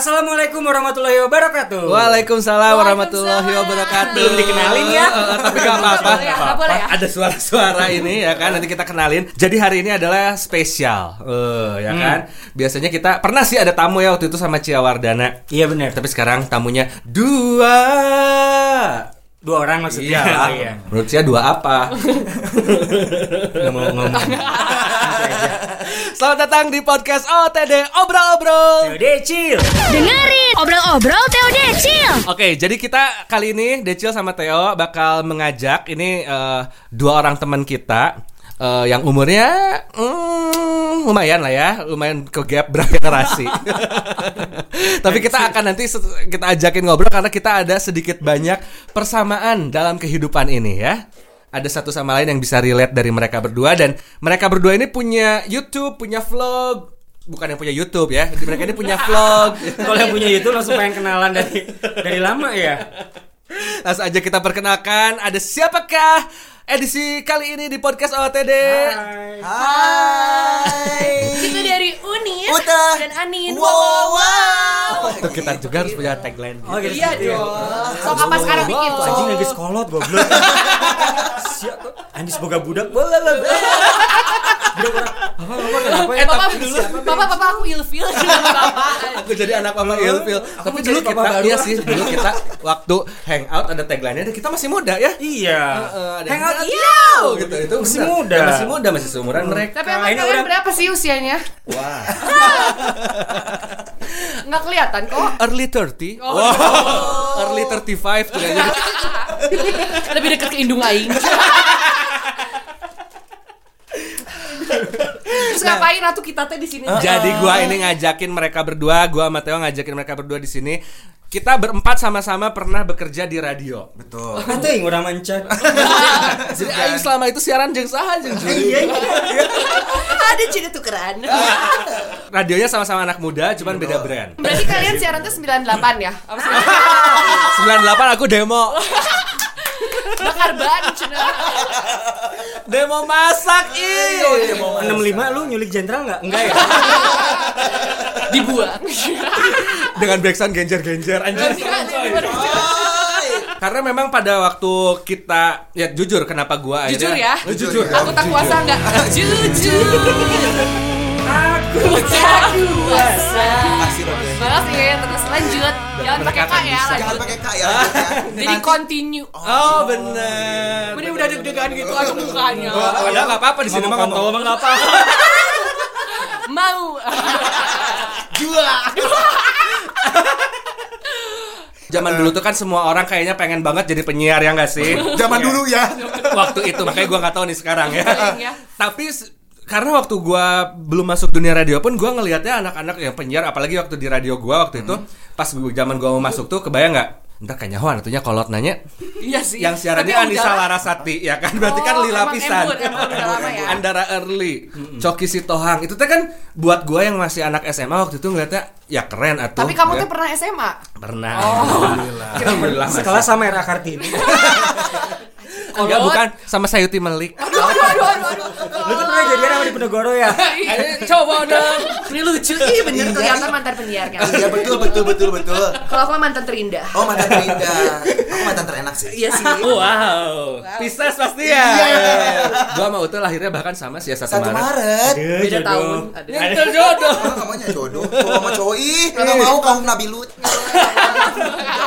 Assalamualaikum warahmatullahi wabarakatuh. Waalaikumsalam warahmatullahi wabarakatuh. Belum dikenalin ya? Eh, eh, tapi gak apa-apa. Ya, ya? Ada suara-suara ini ya kan nanti kita kenalin. Jadi hari ini adalah spesial. Eh, ya Hmm. kan? Biasanya kita pernah sih ada tamu ya waktu itu sama Cia Wardana. Iya benar. Tapi sekarang tamunya dua. Dua orang maksudnya. Iya. Oh, iya. Menurut Cia dua apa? Nggak mau ngomong. Selamat datang di podcast OTD Obrol-obrol. Decil. Dengerin obrol-obrol Teo Decil. Oke, jadi kita kali ini Decil sama Theo bakal mengajak ini eh, dua orang teman kita eh, yang umurnya mm, lumayan lah ya, lumayan ke gap bergenerasi. Tapi kita akan nanti kita ajakin ngobrol karena kita ada sedikit banyak persamaan dalam kehidupan ini ya. Ada satu sama lain yang bisa relate dari mereka berdua dan mereka berdua ini punya YouTube, punya vlog. Bukan yang punya YouTube ya, mereka ini punya vlog. Kalau yang punya itu langsung pengen kenalan dari dari lama ya. Langsung aja kita perkenalkan ada siapakah edisi kali ini di podcast OTD. Hai. Kita dari Uni Uta. dan Anin. Wow, wow, wow. Tuh, kita juga harus punya tagline. Oh, gitu. Iya dong. Sok apa sekarang bikin? Oh, Anjing lagi sekolot goblok. Siap tuh. Andis boga budak. Boleh lah. Budak orang. Apa apa kenapa ya? Bapak dulu. Bapak bapak aku ilfil sama bapak. Aku jadi anak mama ilfil. Tapi dulu jadi papa kita baru. iya sih, dulu kita waktu hangout ada tagline-nya dan kita masih muda ya. Iya. Heeh, ada Hangout iya. gitu itu Masih muda. Ya, masih muda masih seumuran mereka. Tapi emang Ini kalian udah- berapa sih usianya? Wah. Nggak kelihatan kok. Early 30. Oh. Wow. Early 35 tuh kayaknya. Lebih dekat ke indung aing. Terus ngapain ratu kita teh di sini? Jadi gua ini ngajakin mereka berdua, gua sama Theo ngajakin mereka berdua di sini. Kita berempat sama-sama pernah bekerja di radio. Betul. Yang udah mencat. Jadi aing selama itu siaran jeung saha jeung juri. Iya. Ada cerita tukeran. Radionya sama-sama anak muda, cuman beda brand. Berarti kalian siaran tuh 98 ya? Apa sih? 98 aku demo. Bakar ban cina. Demo masak ih. 65 lu nyulik jenderal enggak? Enggak ya? Dibuang. Dengan backsound genjer-genjer anjir. Karena memang pada waktu kita ya jujur kenapa gua Jujur akhirnya ya. Jujur. Aku tak kuasa enggak? Jujur. Aku tak kuasa. Kasih ya. Makasih, terus lanjut. Jangan pakai K ya, Jangan pakai K ya. ya. Jadi continue. Oh bener. Udah udah deg-degan gitu aja mukanya. Ada nggak apa-apa di sini mah ngomong. ngomong enggak apa. Mau. Zaman dulu tuh kan semua orang kayaknya pengen banget jadi penyiar ya nggak sih? Zaman dulu ya. waktu itu makanya gua nggak tahu nih sekarang ya. Iya. Tapi s- karena waktu gua belum masuk dunia radio pun gua ngelihatnya anak-anak yang penyiar apalagi waktu di radio gua waktu itu pas zaman gua mau masuk tuh kebayang nggak? Ntar kayaknya wah itunya kolot nanya Iya sih. yang siarannya Tapi Anissa udah- Larasati ya kan berarti kan Oh, Lila emang Pisan ya. Andara Early Coki Sitohang itu tuh kan buat gua yang masih anak SMA waktu itu ngeliatnya ya keren atuh Tapi kamu ya. tuh pernah SMA? pernah Oh. Alhamdulillah masih. Sekelas sama Era Kartini. enggak bukan sama Sayuti Melik Aduh, aduh, aduh, aduh, aduh. Lu tuh pernah jadian sama di Penegoro ya? Ayo, coba dong Ini lucu. Iya bener kelihatan mantan penyiar kan. Iya betul betul betul betul. Kalau aku mantan terindah. Oh mantan terindah. Aku mantan terenak sih. Iya sih. Wow, Pisces pasti ya. Iya. Gua sama Uta lahirnya bahkan sama sih ya satu, Satu Maret. Maret. Beda tahun. Ada. Jodoh. Oh, kamunya jodoh. Cowok sama cowok ih, nggak mau kaum Nabi Lut.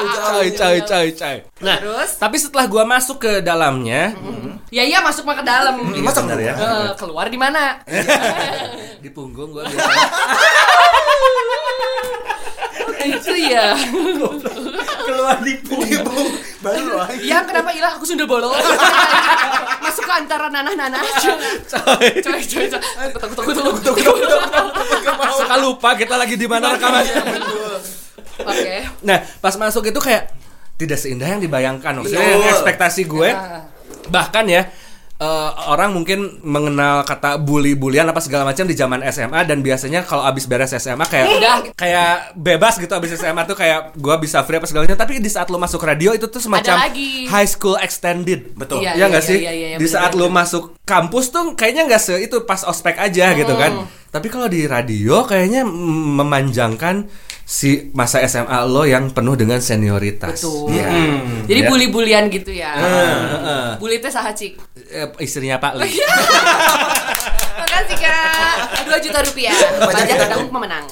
Coy, coy, coy, coy. Nah, Terus? tapi setelah gua masuk ke dalamnya, Ya iya masuk mah ke dalam. Masa benar ya? Eh, keluar di mana? di punggung gua biasanya. Itu ya. Keluar di Ibu, baru loh. Ya kenapa hilang aku sundel bolong. Masuk ke antara nanah-nanah. Coy. Coy, coy, coy. Takut, takut, takut, takut. Lupa kita lagi di mana rekaman. Oke. Nah, pas masuk itu kayak tidak seindah yang dibayangkan. Maksudnya yang ekspektasi gue Ya. bahkan ya eh, orang mungkin mengenal kata bully-bulian apa segala macam di zaman SMA dan biasanya kalau abis beres SMA kayak Udah. kayak bebas gitu abis SMA tuh kayak gua bisa free apa segala macam tapi di saat lo masuk radio itu tuh semacam lagi. high school extended Betul. Iya, ya iya, nggak iya, sih iya, iya, di saat lo masuk kampus tuh kayaknya nggak se itu pas ospek aja gitu kan tapi kalau di radio kayaknya memanjangkan si masa SMA lo yang penuh dengan senioritas. Betul. Iya. Jadi Ya. bully-bulian gitu ya. heeh. Bully teh saha cik. Eh, istrinya Pak Li. Makasih kak. 2 juta rupiah. Pajak tanggung pemenang.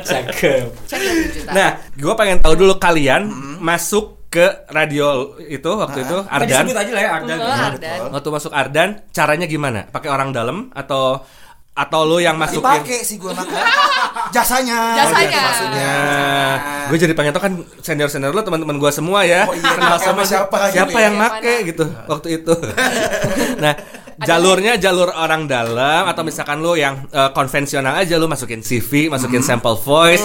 Cakep. Cek ya 2 juta. Nah, gue pengen tahu dulu kalian masuk ke radio itu waktu itu Nah, Ardan. disebut aja lah ya Ardan. Oh, Ardan. Waktu masuk Ardan, caranya gimana? Pakai orang dalam atau atau lo yang masukin? Dipakai sih gue makan. Jasanya. Jasanya. maksudnya. Nah, gue jadi pengen tau kan senior senior lo teman-teman gue semua ya. Oh iya, Kenal pakai sama siapa lagi siapa nih? yang Yang make mana? gitu waktu itu. nah, jalurnya jalur orang dalam atau misalkan lo yang eh, konvensional aja lo masukin CV, masukin Hmm. sample voice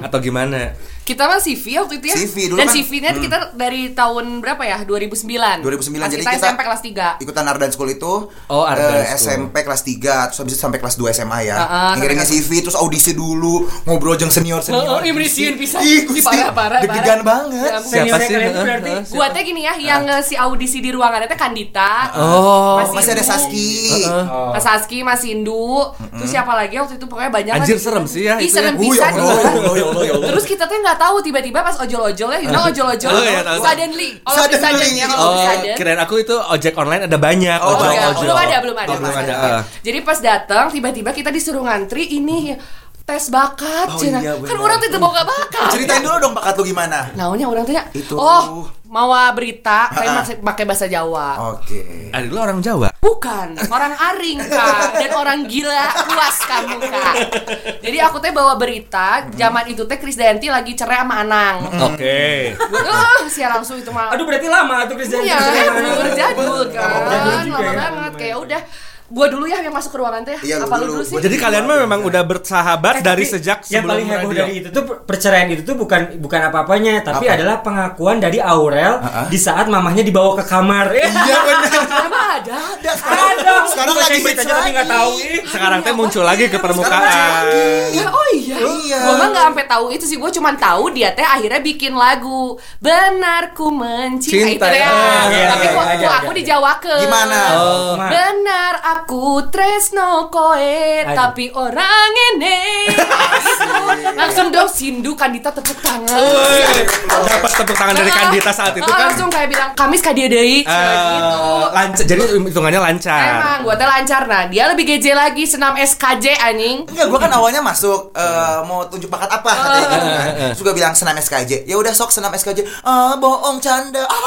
atau gimana? Kita mah CV waktu itu ya. CV dulu Dan kan. CV-nya kita dari tahun berapa ya? 2009. 2009 Pas jadi kita, kita SMP kelas 3. ikutan Ardan School itu Oh, Ardan School. SMP kelas 3 terus habis itu sampai kelas 2 SMA ya. Heeh, Ngirimnya sampai CV terus audisi dulu, ngobrol jeung senior senior. Heeh, ih, berisihin pisan. Ih, Ih, Gusti, parah, parah, Deg-degan banget. Ya. Siapa sih? Gua teh gini ya, yang si audisi di ruangan teh Kandita. Oh. Masih ada Saski. Oh. Mas Saski, Mas Indu, terus siapa lagi waktu itu pokoknya banyak Anjir, serem sih ya Ih, itu serem. Uh, pisan. Terus kita tuh nggak tahu tiba-tiba pas ojol-ojol ya, you know ojol-ojol, Oh, iya, tahu, suddenly, all of a sudden Suddenly. ya, all of a Oh, sudden. kirain aku itu ojek online ada banyak. Oh, ojol, Enggak, ojol. belum ada, belum ada. Oh, belum ada. ah. Jadi pas datang tiba-tiba kita disuruh ngantri ini tes bakat, Oh, iya, kan orang tidak mau bakat. Ceritain dulu dong bakat lu gimana? Naunya orang tanya, Itu. oh mau berita, tapi Ha-ha. masih pakai bahasa Jawa. Oke. Adik lu orang Jawa. Bukan, orang aring kak Dan orang gila, puas kamu kak Jadi aku teh bawa berita Zaman itu teh Krisdayanti lagi cerai sama Anang Oke. Wah, siar langsung itu mah Aduh berarti lama tuh Chris Iya, bener jadul kan Lama banget, kayak udah Gua dulu ya yang masuk ke ruangan teh Iya, lu Apa lu dulu. dulu sih? Jadi kalian mah memang udah bersahabat Eh, dari sejak yang sebelum paling heboh radio. dari itu tuh per- perceraian itu tuh bukan bukan apa-apanya tapi Apa? adalah pengakuan dari Aurel Ha-ha. di saat mamahnya dibawa ke kamar. Iya benar. Emang ada? Ada sekarang. Sekarang Baca lagi hits tapi nggak lagi. tahu. Sekarang teh muncul lagi ke permukaan. Ya, oh iya. Iya. Gua mah nggak sampai tahu itu sih. Gua cuma tahu dia teh akhirnya bikin lagu Benar ku mencintai Cinta, itu deh. ah, iya, Tapi iya, iya, iya, aku iya. dijawakeun. Gimana? Oh. Benar aku tresno koe Aduh. tapi orang ini langsung dong sindu kandita tepuk tangan. Dapat tepuk tangan dari Kandita saat itu Ah, kan. langsung kayak bilang Kamis ka dia deui gitu. lancar. Jadi hitungannya lancar. Emang gua teh lancar nah, dia lebih geje lagi senam SKJ anjing. Enggak, gua kan awalnya masuk eh, mau tunjuk bakat apa katanya gitu kan. Bilang senam SKJ. Ya udah sok senam SKJ. Ah, bohong canda. Ah,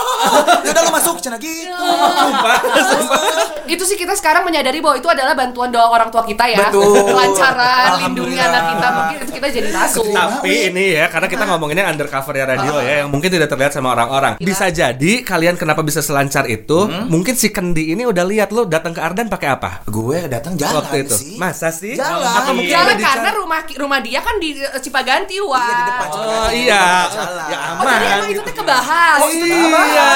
ya udah lu masuk cina gitu. Sumpah, sumpah. itu sih kita sekarang menyadari bahwa itu adalah bantuan doa orang tua kita ya Betul. kelancaran lindungi anak kita mungkin itu kita jadi masuk Tapi ini ya, karena kita ngomonginnya undercover ya radio ya, yang mungkin tidak terlihat sama orang-orang. Bisa jadi kalian kenapa bisa selancar itu? Mungkin si Kendi ini udah lihat lo datang ke Ardan pakai apa? Gue datang jalan Waktu itu. sih. Masa sih? Jalan. Atau mungkin Jalan karena rumah rumah dia kan di eh, Cipaganti wah Iya, di depan Cipaganti. Oh iya. Jalan. Ya Oh, jadi aman. emang itu teh kebahas Oh iya.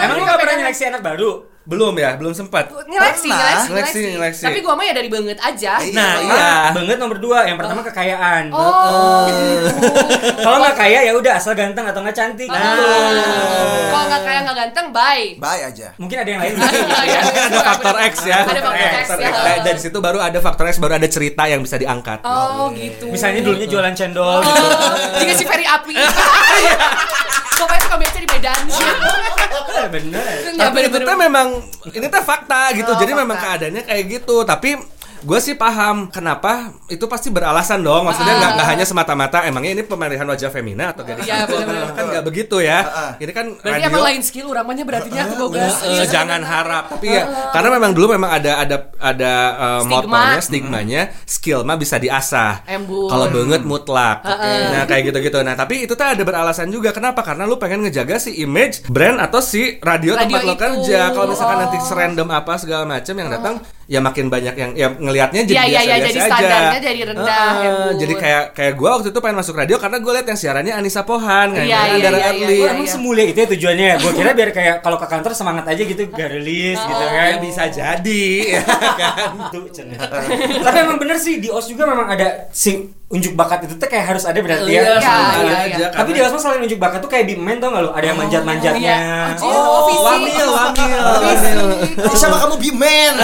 Emang lu nggak pernah nyeleksi anak baru? Belum ya, belum sempat. Nyeleksi, nyeleksi, Nyeleksi. Tapi gua mah ya dari banget aja. Iya. Nah, Iya. iya. Banget nomor dua. Yang pertama kekayaan. Oh. Kalau nggak kaya ya udah asal ganteng atau nggak cantik. Oh. Nah. Kalau nggak kaya nggak ganteng, bye. Bye aja. Mungkin ada yang lain. ada faktor X ya. Ada faktor X, ya. Eh, Dari situ baru ada faktor X, baru ada cerita yang bisa diangkat. Oh, gitu. Misalnya dulunya jualan cendol gitu. Oh, si Ferry Api. Pokoknya suka biasa di Medan. Eh, Bener. Tapi itu bener-bener. tuh memang ini tuh fakta gitu. Oh, Jadi fakta. memang keadaannya kayak gitu. Tapi gue sih paham. Kenapa? Itu pasti beralasan dong. Maksudnya nggak nggak hanya semata-mata. Emangnya ini pemilihan wajah femina atau gadis Iya, atau bener-bener. kan nggak begitu ya. Ini kan Berarti radio. emang lain skill uramanya berartinya aku bogas. Eh, jangan harap. Tapi ya karena memang dulu memang ada ada ada eh, Stigma. motonya stigmanya skill mah bisa diasah. Kalau banget mutlak. Nah kayak gitu gitu nah tapi itu tuh ada beralasan juga. Kenapa? Karena lu pengen ngejaga si image brand atau si radio, Radio tempat lo itu. kerja. Kalau misalkan Oh. nanti serandom apa segala macam yang datang ya makin banyak yang ya ngelihatnya jadi Iya, iya, biasa iya, biasa jadi aja standarnya jadi rendah, Embun. jadi kayak kayak gue waktu itu pengen masuk radio karena gue lihat yang siarannya Anissa Pohan kan Iya, iya, Andara iya, Early. iya, Oh, emang semulia itu ya tujuannya ya? Gue kira biar kayak kalau ke kantor semangat aja gitu, gak rilis gitu kan. Ya bisa jadi ya kan Tuh. Tapi emang bener sih di OS juga memang ada si unjuk bakat itu tuh kayak harus ada berarti Iya, ya. Iya, sebentar iya, aja, iya. Tapi di Osmo selain unjuk bakat tuh kayak di men tau gak lu? Ada yang manjat-manjatnya. Iya. Anjir, Oh, visi. wamil, wamil, wamil. Eh, Siapa kamu bimen?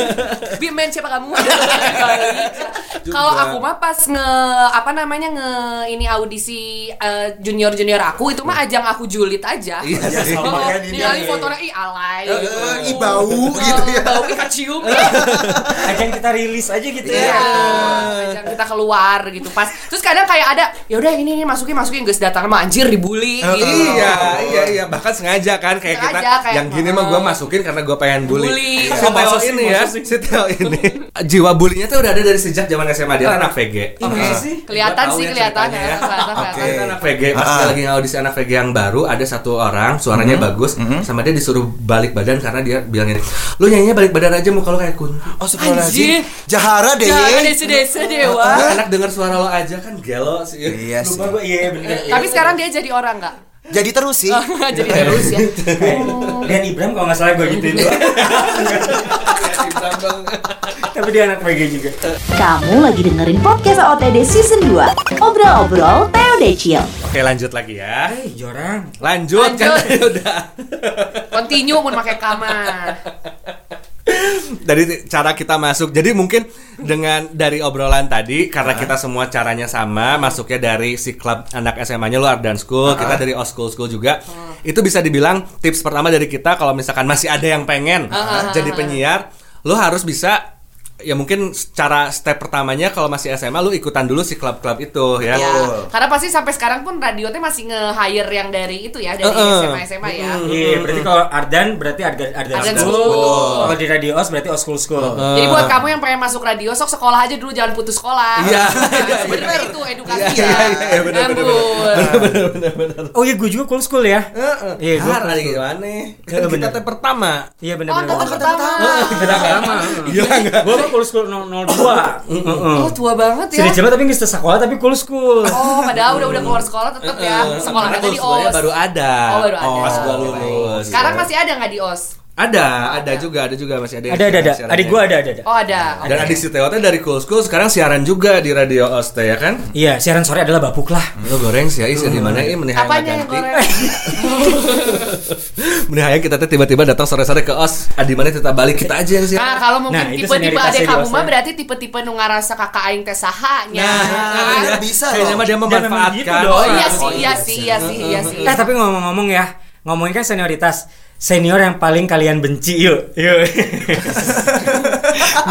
Bimen siapa kamu? Kalau aku mah pas nge apa namanya nge ini audisi junior junior aku itu mah ajang aku julid aja. Iya sama Oh, ningali ini. fotonya ih alay. Eh, Ih bau gitu ya. Bau ih kecium. Ajang kita rilis aja gitu Iya, ya. ajang kita keluar gitu pas. Terus kadang kayak ada, ya udah ini ini masukin masukin guys datang sama anjir dibully gitu. Iya, iya, iya. Bahkan sengaja kan kayak kita Sengaja, kayak, yang gini mah gue masukin karena gue pengen bully. Bully. Si Teo Masa sih, ini ya, si Teo ini. Jiwa bulinya tuh udah ada dari sejak zaman SMA dia kan anak VG. Ini Oke. sih. Kelihatan sih kelihatan ya. ya. Oke. anak VG pas Ah. lagi ngaudisi anak VG yang baru ada satu orang suaranya bagus sama dia disuruh balik badan karena dia bilang ini lu nyanyinya balik badan aja muka lu kayak kun Oh. Anjir. Jahara deh. Jangan desa-desa dewa. enak denger suara lo aja kan gelo sih Iya sih. Lupa gue iya bener. Tapi sekarang dia jadi orang nggak? Jadi terus sih. jadi terus ya. Dan Ibrahim kalau nggak salah gue gituin doang. Tapi dia anak PG juga. Kamu lagi dengerin podcast OTD Season 2 Obrol-obrol Teo Decil oke lanjut lagi ya Eh, jorang. lanjut, kan Lanjut. tadi udah Continue mau pakai kamar. Dari cara kita masuk. Jadi mungkin dengan dari obrolan tadi karena kita semua caranya sama, masuknya dari si klub anak SMA-nya lu Art dan School, kita dari Os School School juga. Itu bisa dibilang tips pertama dari kita kalau misalkan masih ada yang pengen jadi penyiar, lu harus bisa ya mungkin secara step pertamanya kalau masih SMA lu ikutan dulu si klub-klub itu ya. Ya, karena pasti sampai sekarang pun radio teh masih nge-hire yang dari itu ya, dari Uh-uh. SMA SMA ya. Iya, berarti kalau Ardan berarti Ardan Ardan, Ardan School. School. Kalau di Radio Os berarti Os School School. Jadi buat kamu yang pengen masuk radio, sok sekolah aja dulu, jangan putus sekolah. Iya. Bener itu edukasi Iya, ya. iya, iya, bener, bener, Nyambung. Oh iya, gue juga Cool School ya. Iya, gue. Ada gimana? Kita teh pertama. Iya Oh, benar-benar. kata pertama. Pertama. Gila enggak? Cool School 002. Heeh. Oh, tua banget ya. Sudah coba tapi nggak sekolah tapi Cool School. Oh, padahal udah udah keluar sekolah tetap ya. Sekolahnya tadi OS. baru ada. Oh, baru ada. Pas gua lulus. Sekarang masih ada nggak di OS? Ada, ada juga, ada juga masih ada. Ada ada ada. Adik gue ada ada ada. Oh, ada. Dan adik si Teo teh dari Cool School sekarang siaran juga di Radio Oste ya kan? Iya, siaran sore adalah bapuk lah. Lo goreng sih, Ais di mana ini mending hayang Apanya yang ganti. goreng? Mending hayang kita teh tiba-tiba datang sore-sore ke OS. Adi mana kita balik kita aja yang Nah, siaran. kalau mungkin Nah, tipe-tipe adek kamu di mah OS. berarti tipe-tipe nu ngarasa kakak aing teh sahanya. Nah, kan? iya, bisa Kayaknya mah dia memanfaatkan. gitu. Oh iya Oh, sih, iya sih, iya sih, iya sih. Eh tapi ngomong-ngomong ya, ngomongin kan senioritas. Senior yang paling kalian benci yuk. Yuk.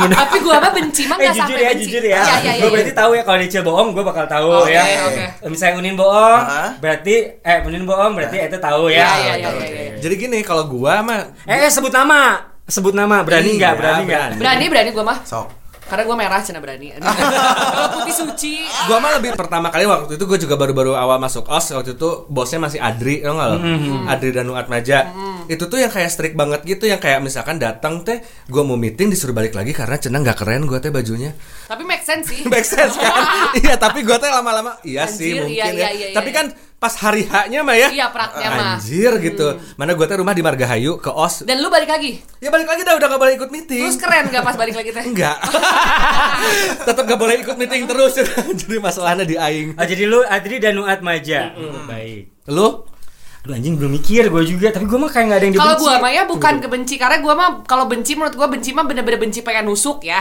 Tapi gua mah benci mah eh nggak jujur sampai ya, benci. jujur ya. Iya, iya, iya. gue berarti tahu ya kalau Decil bohong, gue bakal tahu Oke, ya. oke. Misalnya Unin bohong, Hah? berarti eh Unin bohong berarti itu tahu Iya, ya. iya, iya, iya, iya. Jadi gini, kalau gua mah Eh, eh sebut nama. Sebut nama, berani Iya, nggak? berani nggak? berani. Berani, berani gua mah. Sok. Karena gua merah cina berani. Kalau putih suci. gua mah lebih pertama kali waktu itu gua juga baru-baru awal masuk OS waktu itu bosnya masih Adri tau nggak lo? Adri dan Nuat Maja itu tuh yang kayak strict banget gitu yang kayak misalkan datang teh gua mau meeting disuruh balik lagi karena cenang nggak keren gua teh bajunya Tapi make sense sih. make sense kan iya tapi gua teh lama-lama iya sih Anjir, mungkin iya, ya iya, iya, tapi iya. Pas hari haknya mah ya Iya, praknya mah. anjir gitu mana gua teh rumah di Margahayu ke OS Dan lu balik lagi. ya balik lagi dah udah gak boleh ikut meeting Terus keren gak pas balik lagi teh? enggak tetap gak boleh ikut meeting terus jadi masalahnya di aing Oh, jadi lu Adri dan Nuat Maja. Oh, baik. lu Aduh anjing belum mikir gue juga, tapi gue mah kayak nggak ada yang Kalau dibenci. gua mah ya bukan kebenci karena gua mah kalau benci menurut gua benci mah bener-bener benci pengen nusuk ya.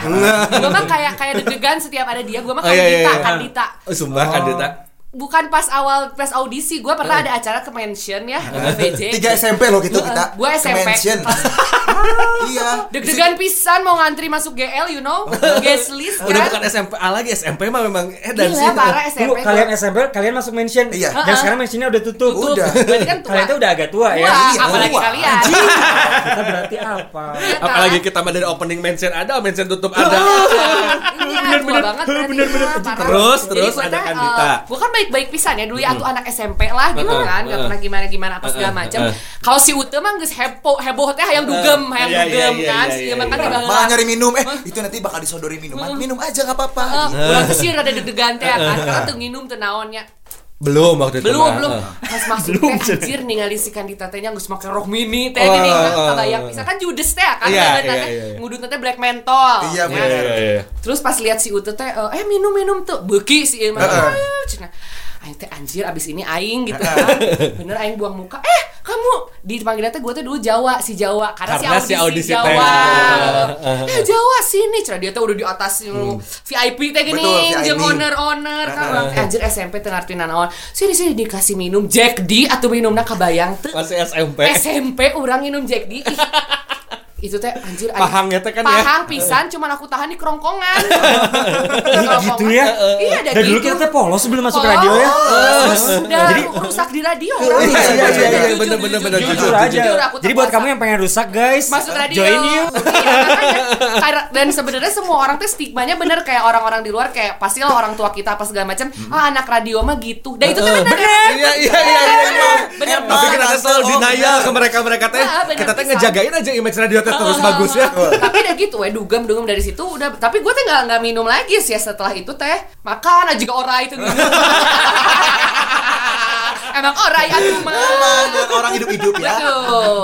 gua mah kayak kayak deg-degan setiap ada dia. Gua mah Oh, iya, iya, kandita, iya. kandita. Oh, sumpah kan Dita. Bukan pas awal pas audisi gua pernah ada acara ke mention ya di VJ. Tiga SMP loh gitu kita. Gua SMP. Iya. Deg-degan pisan mau ngantri masuk GL you know guest list Udah bukan kan. SMP A lagi SMP mah memang edan sih. Gila parah SMP. kalian gua. SMP, kalian masuk mention. Iya. Dan sekarang mentionnya udah tutup. Tutup. Udah. Berarti kan tua. Kalian tuh udah agak tua ya. Iya, apalagi tua. kalian. Kita berarti apa? Iya kan? Apalagi kita mah dari opening mention ada, mention tutup ada. Iya, tua banget berarti mah, parah. Terus, terus ada Kandita. eh, Gua kan baik-baik pisan ya dulu ya atuh anak SMP lah gitu kan, gak heeh. pernah gimana-gimana apa segala macam. Kalau si Ute mah geus heboh heboh teh hayang dugem, hayang Iya, iya, dugem iya, kan, iya, si iya, mah kan iya. tiba Malah nyari minum. Eh, itu nanti bakal disodori minuman. Minum aja gak apa-apa. Urang tuh sih rada deg-degan teh kan, karena tuh nginum teu naonnya. Belum waktu itu. belum mah. belum Eh. pas masuk Belum, teh anjir ningali si kandida teh nya geus make rok mini teh Oh, gini kan oh, kabayang bisa kan judes teh kan Iya, ngudut iya, teh iya, iya. ngudut teh black mentol Iya, ya. bener. Iya, iya, iya. terus pas lihat si Ute teh eh eh, minum minum tuh beki si Heeh. Cina Aing teh anjir abis ini aing gitu kan bener aing buang muka eh kamu di panggilnya teh gue teh dulu Jawa si Jawa. Karena, Karena si si audisi, audisi teh. Jawa eh Jawa sini. Cara dia teh udah di atas you VIP teh gini jeung owner owner kan. Eh, anjir SMP teh ngarti nanaon sini sini dikasih minum Jack D atau minumna kabayang tuh Masih SMP. SMP orang minum Jack D itu teh anjir Pahang ya teh kan ya. pahang pisan cuman aku tahan di kerongkongan gitu ya? iya ada Dan dulu gitu kita teh polos sebelum masuk ke radio ya. Polos. udah Jadi- rusak di radio Iya, iya, iya, iya, Jujur, bener, bener, jujur, bener, jujur, aja. aku Jadi buat kamu yang pengen rusak guys, masuk radio join you. Iya, dan sebenarnya semua orang tuh stigmanya bener kayak orang-orang di luar kayak pasti lah orang tua kita apa segala macam ah anak radio mah gitu dan itu tuh bener Iya, iya, iya, iya, iya. bener Tapi kita teh selalu denial ke mereka-mereka teh. Ah, bener Kita teh ngejagain aja image radio teh terus bagus ya. tapi udah gitu we dugem dugem dari situ udah tapi gue teh nggak nggak minum lagi sih ya setelah itu teh makan aja juga orang itu gitu emang orang mah Emang orang hidup-hidup ya. Betul.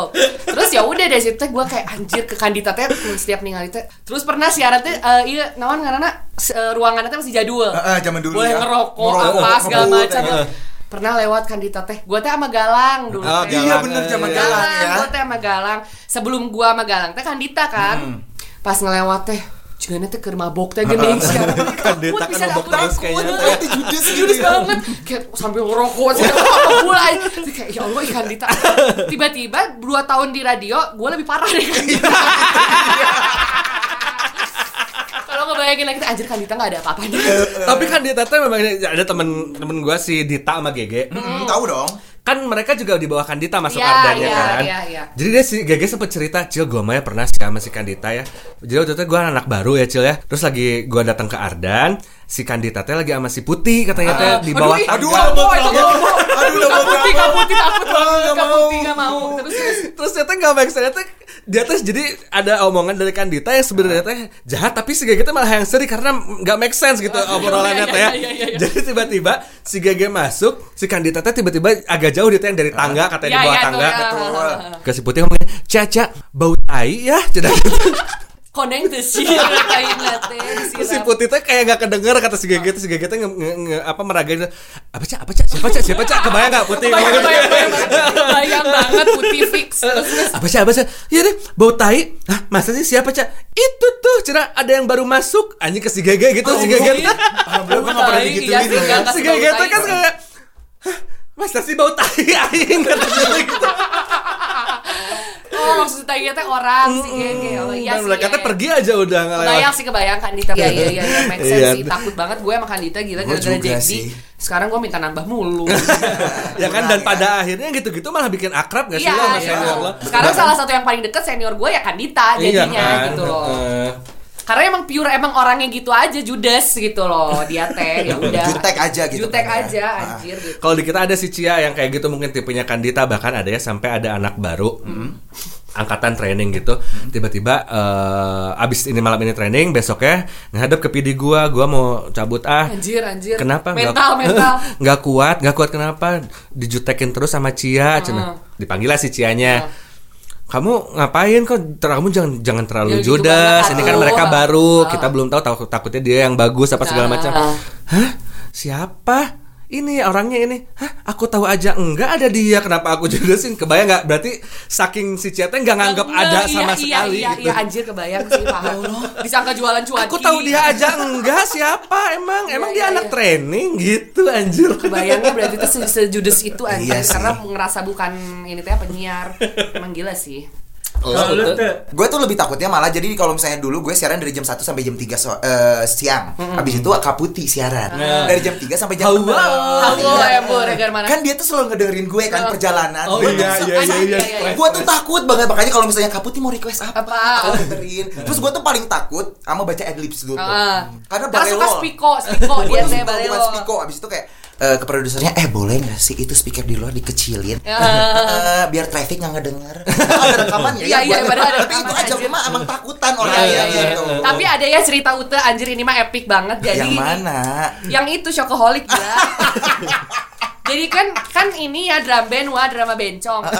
Terus ya udah dari situ teh gue kayak anjir ke kandida teh setiap ningali teh. Terus pernah siaran teh eh, iya naon ngaranna se- eh, ruangannya teh masih jadul. Heeh, zaman dulu Boleh ya. ngerokok, Ngerokok, apa segala macam. ya. Pernah lewat kandida teh. Gue teh sama Galang dulu. Oh, teh. Iya bener zaman galang Galang, ya. gue teh sama Galang. Sebelum gua sama Galang teh Kandita kan. Pas ngelewat teh Cina teh keur mabok teh siaran. Kandita kan mabok terus kayaknya. Takut, judes judes banget kayak sambil ngerokok sih mulai kayak ya Allah ikan dita tiba-tiba dua tahun di radio gue lebih parah deh Kandita kalau ngebayangin lagi anjir Kandita nggak ada apa-apanya Tapi kan di teh memang ada temen temen gua si Dita sama Gege. Hmm, tahu dong. kan mereka juga di bawah Kandita masuk Iya, Ardannya iya, kan. iya, iya. Jadi dia si Gege sempet cerita, Cil gua mah ya pernah sih sama si Kandita ya. Jadi waktu itu gua anak baru ya Cil ya. Terus lagi gua datang ke Ardan, si Kandita teh lagi sama si Putih katanya teh di bawah ih, Aduh, tangga. mau Oh, itu drama. nggak mau. Aduh, udah mau Kaputi, drama. kaputi, takut banget. Nggak mau. Kaputi, nggak mau. Terus, terus. Terus dia teh nggak make sense teh dia teh jadi ada omongan dari Kandita yang sebenarnya teh jahat tapi si Gege malah yang sedih karena nggak make sense gitu obrolannya iya, teh ya. iya, iya, iya. Jadi tiba-tiba si Gege masuk, si Kandita teh tiba-tiba agak jauh dia teh yang dari tangga katanya di bawah tangga. Ke si Putih ngomongnya, "Caca, bau tai ya." Gitu. Koneng tuh sih Terus si. Putih teh kayak nggak kedenger kata si Gege si Gege teh apa meragain apa cak? Apa cak? Siapa cak? Siapa cak? Kebayang nggak Putih? Bayang, ngomong gitu? bayang, bayang, bayang banget putih fix. Apa sih apa sih iya deh bau tai. Hah, masa sih siapa cak? Itu tuh cerah ada yang baru masuk. Anjing ke si Gege gitu si Gege Alhamdulillah gue nggak pernah Tai, digituin iya ya. si kasih bau Gege teh tai. kan kayak "Hah, masa sih bau tai aing? Kata gitu Oh maksudnya teh orang sih gege. Oh iya dan sih. mereka iya, teh iya. pergi aja udah nggak lewat Kebayang sih kebayang Kandita Iya iya iya iya, make sense sih Takut banget gue sama Kandita gila gara-gara Jack D. Sekarang gue minta nambah mulu ya kan dan pada akhirnya gitu-gitu malah bikin akrab gak sih Iya lo sama iya. senior lo Sekarang salah satu yang paling deket senior gue ya Kandita Iya jadinya kan? gitu loh. Karena emang pure emang orangnya gitu aja Judes gitu loh Dia teh ya udah Jutek aja gitu Jutek kan ya. aja Ah. anjir gitu Kalau di kita ada si Cia yang kayak gitu mungkin tipenya Kandita bahkan ada ya sampai ada anak baru angkatan training gitu. Tiba-tiba eh, abis ini malam ini training besoknya ngadep ke PD gua gua mau cabut ah. Anjir anjir. Kenapa? Mental mental. Nggak kuat nggak kuat kenapa? Dijutekin terus sama Cia cenah. dipanggil lah si Cianya. Kamu ngapain kok? Ter- kamu jangan jangan terlalu Ya, gitu judes banget, ini kan mereka baru. Ah. kita belum tahu takut takutnya dia yang bagus apa segala Ah. macam hah? Siapa ini orangnya ini. Hah aku tahu aja enggak ada dia. Kenapa aku judesin kebayang nggak? Berarti saking si Cia teh nggak nganggap Nggak, ada iya, sama iya, sekali iya, gitu. iya, anjir kebayang sih paham Disangka jualan cuanki aku tahu dia aja enggak siapa emang? Emang Iya, dia iya, anak iya. training gitu anjir. Kebayangnya berarti itu se- sejudes itu anjir. Iya sih. Karena ngerasa bukan ini teh penyiar. Emang gila sih Kalau lu tuh Gue tuh lebih takutnya malah jadi kalau misalnya dulu gue siaran dari jam 1 sampai jam 3 so- eh, siang. Habis itu Kaputi siaran. Dari jam 3 sampai jam 6. Halo Embo Regar mana Kan dia tuh selalu ngedengerin gue kan perjalanan. Oh, Gue iya, tuh iya, suka- iya, iya. Gue tuh takut banget makanya kalau misalnya Kaputi mau request apa, Apa? aku dengerin. Terus gue tuh paling takut sama baca adlibs dulu tuh. Ah. Karena Karena suka balelo. spiko Spiko dia tuh balelo spiko. Abis itu kayak eh, ke produsernya eh boleh nggak sih itu speaker di luar dikecilin? Ya. Eh, biar traffic nggak ngedenger. Ada rekamannya Iya, iya, buat- padahal ada tapi itu aja mah emang takutan Iya, orangnya iya, iya. gitu. Tapi ada ya cerita Ute anjir ini mah epic banget. Jadi yang mana? Yang itu Shopaholic gila Jadi kan kan ini ya drum band wah drama bencong.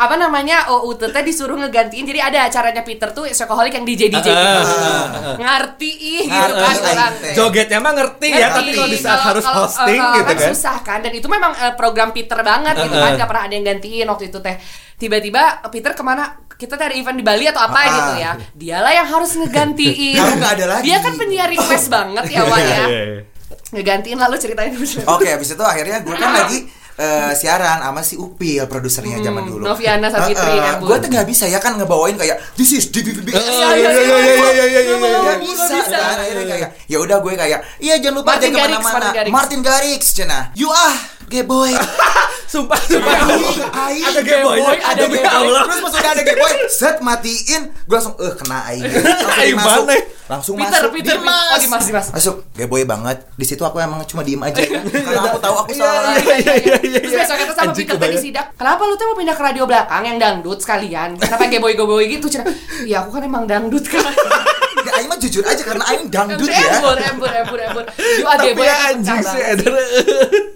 apa namanya oh UTT disuruh ngegantiin jadi ada acaranya Peter tuh Shopaholic yang DJ DJ gitu. ngerti ih gitu kan orang teh. Jogetnya mah ngerti ya, Ngerti. tapi kalau di saat Kalau- harus hosting eh, gitu kan kan. susah kan dan itu memang eh, program Peter banget gitu kan gak pernah ada yang gantiin waktu itu teh tiba-tiba Peter ke mana kita teh ada event di Bali atau apa Ah. gitu ya dialah yang harus ngegantiin Kalau nggak ada lagi. dia kan penyiar request banget ya Wan ya ngegantiin lalu ceritain Oke, habis itu akhirnya gue kan lagi eh, siaran sama si Upil produsernya zaman dulu. Hmm, Noviana Savitri, Embun. Gue tuh nggak bisa ya kan ngebawain kayak this is DVB. Iya, iya, iya, iya, iya, iya, iya, iya. Gak bisa, bisa. kan akhirnya kayak ya udah gue kayak iya jangan lupa jangan ke mana-mana Martin Garrix. Martin Garrix cina you ah gay boy Sumpah, sumpah. Aing. Ada Boy, ada Demi Game Boy. Allah. Terus pas udah ada Game Boy, set matiin, gue langsung eh kena aing. Aing masuk. mana? Langsung Peter, masuk. Peter, Dimas. oh Dimas, Dimas. Masuk Game Boy banget. Di situ aku emang cuma diem aja. Karena aku tahu aku salah. Iya, iya, iya. Terus besok kita sama Peter tadi sidak. Kenapa lu tuh mau pindah ke radio belakang yang dangdut sekalian? Kenapa geboy geboy gitu? Cina, Iya aku kan emang dangdut kan. Ya jujur aja karena aing dangdut ya. Embur, embur, embur, embur. Yuk ah Tapi ya anjing sih.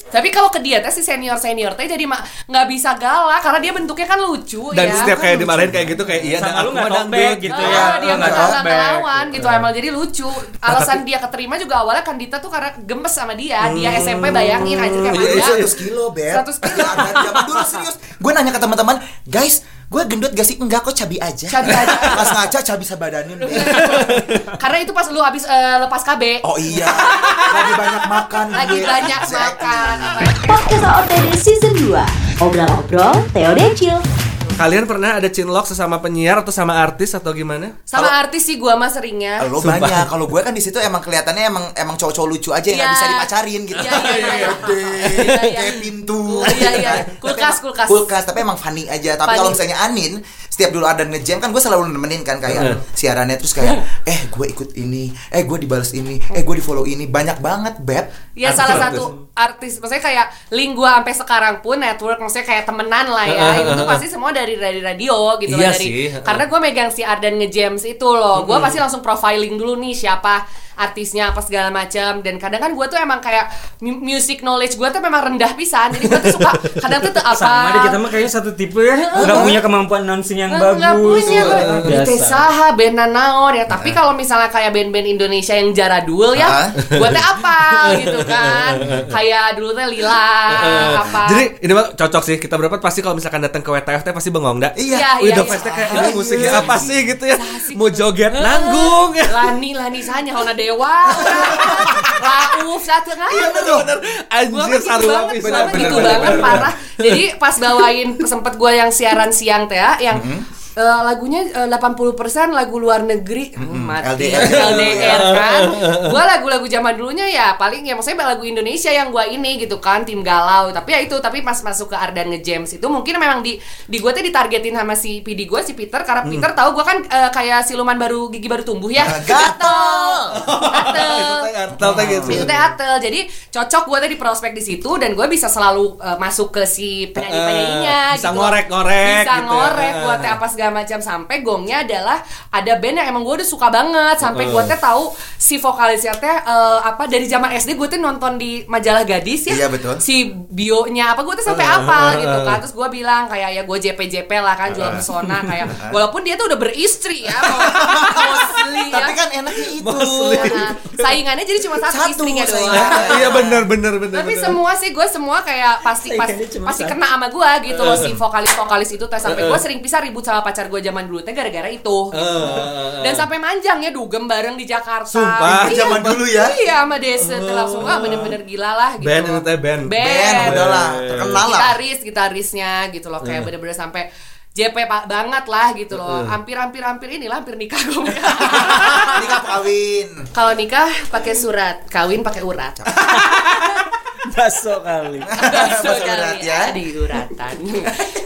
Tapi kalau ke dia teh si senior senior teh jadi nggak bisa galak karena dia bentuknya kan lucu Dan ya. setiap kayak dimarahin kayak gitu kayak iya Sama dan lu nggak dangdut gitu Ah, ya. dia Nggak nggak talkback. nggak ngelawan gitu emang jadi lucu alasan dia keterima juga awalnya kan Dita tuh karena gemes sama dia dia SMP bayangin aja kayak Iya, mana 100 kilo, Beb. 100 kilo. Zaman dulu serius. Gue nanya ke teman-teman, guys, gue gendut gak sih? Enggak kok cabi aja. Cabi aja. Pas ngaca cabi sabadanin. Beb. karena itu pas lu habis eh, lepas KB Oh iya, lagi banyak makan. lagi gue. banyak makan Podcast OTD Season 2 Obrol-obrol Theo Decil Kalian pernah ada cinlok sesama penyiar atau sama artis atau gimana? sama Kalau- artis sih gua mah seringnya Lo banyak. Kalau gue kan di situ emang kelihatannya emang emang cowok-cowok lucu aja yang nggak Iya. bisa dipacarin gitu. Iya, iya, iya. Gede, Iya, iya. kayak pintu. Iya, iya. Kulkas, kulkas. Kulkas, tapi emang funny aja. Tapi kalau misalnya Anin, setiap dulu ada ngejam kan gue selalu nemenin kan kayak siarannya terus kayak eh gue ikut ini, eh gue dibales ini, eh gue di follow ini. Banyak banget, beb. Ya Artis, salah satu artis, maksudnya kayak link gua sampai sekarang pun network, maksudnya kayak temenan lah ya. itu tuh pasti semua dari dari radio gitu Iya loh dari. sih. Karena gua megang si Ardan ngejames itu loh. Gua pasti langsung profiling dulu nih siapa artisnya apa segala macam dan kadang kan gua tuh emang kayak mu- music knowledge gua tuh memang rendah pisan jadi gua tuh suka kadang tuh tuh apa Sama deh kita mah kayaknya satu tipe ya. Nggak punya kemampuan announcing yang Nggak- nggak bagus. punya gue. Bete saha band naon ya tapi kalau misalnya kayak band-band Indonesia yang jaradul ya Hah? gue teh apa gitu kan kayak dulu teh Lila apa Jadi ini mah cocok sih kita berempat pasti kalau misalkan datang ke WTF teh pasti bengong dah. Iya. Iya, Wih, iya, udah iya. pasti kayak Ah, ini musiknya iya. apa sih gitu ya? Mau joget nanggung. Lani Lani sanya Hona Dewa Rauf satu kan Iya bener. Gue Anjir gitu sarua banget, pisan. banget gitu banget parah. Jadi pas bawain sempet gue yang siaran siang teh ya, yang eh, lagunya eh, 80% lagu luar negeri Hmm, mati LDR. LDR kan gue lagu-lagu zaman dulunya ya paling ya maksudnya lagu Indonesia yang gue ini gitu kan tim galau tapi ya itu tapi pas masuk ke Ardan ngejames itu mungkin memang di di gue tuh ditargetin sama si PD gue si Peter karena Peter tahu gue kan eh, kayak siluman baru gigi baru tumbuh ya gatel. gatel gitu. itu teh atel jadi cocok gue teh di prospek di situ dan gue bisa selalu uh, masuk ke si penyanyi penyanyinya Eh, bisa ngorek-ngorek bisa gitu. ngorek Eh. buat apa segala macam. Sampai gongnya adalah ada band yang emang gue udah suka banget. Sampai gue teh tahu si vokalisnya teh uh, apa dari zaman SD gue teh nonton di majalah gadis ya. Iya, betul. si bionya apa gue tuh sampai apa gitu kan. Terus gue bilang kayak ya gue JP JP lah kan jual pesona kayak. Walaupun dia tuh udah beristri ya mostly ya. Tapi kan enaknya itu. Nah, saingannya jadi cuma satu, Satu istrinya doang. Iya bener bener bener. Tapi bener. semua sih gue semua kayak pasti pasti satu. kena sama gue gitu loh si vokalis vokalis itu teh. Sampai gue sering pisah ribut sama pacar gue zaman dulu teh gara-gara itu. gitu. Dan sampai manjang ya dugem bareng di Jakarta. Sumpah. Iya, Zaman dulu ya. Iya sama Desa teh langsung ah bener-bener gila lah gitu. Band itu teh band. Band. Ben, udahlah, terkenal lah. Gitaris, gitarisnya gitu loh kayak bener-bener sampai JP pak banget lah gitu loh. Hampir-hampir hampir inilah hampir nikah gue. Nikah kawin. Kalau nikah pakai surat, kawin pakai urat. Baso kali. Baso Baso kali urat ya. di uratan.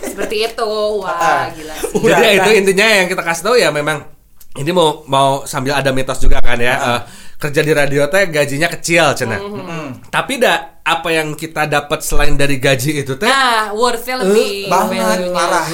Seperti itu. Wah, gila sih. Jadi ya itu intinya yang kita kasih tahu ya memang ini mau mau sambil ada mitos juga kan ya. eh, kerja di radio teh gajinya kecil cina. Mm-hmm. Tapi dah apa yang kita dapat selain dari gaji itu teh Nah, worthnya lebih banget, value-nya. parah.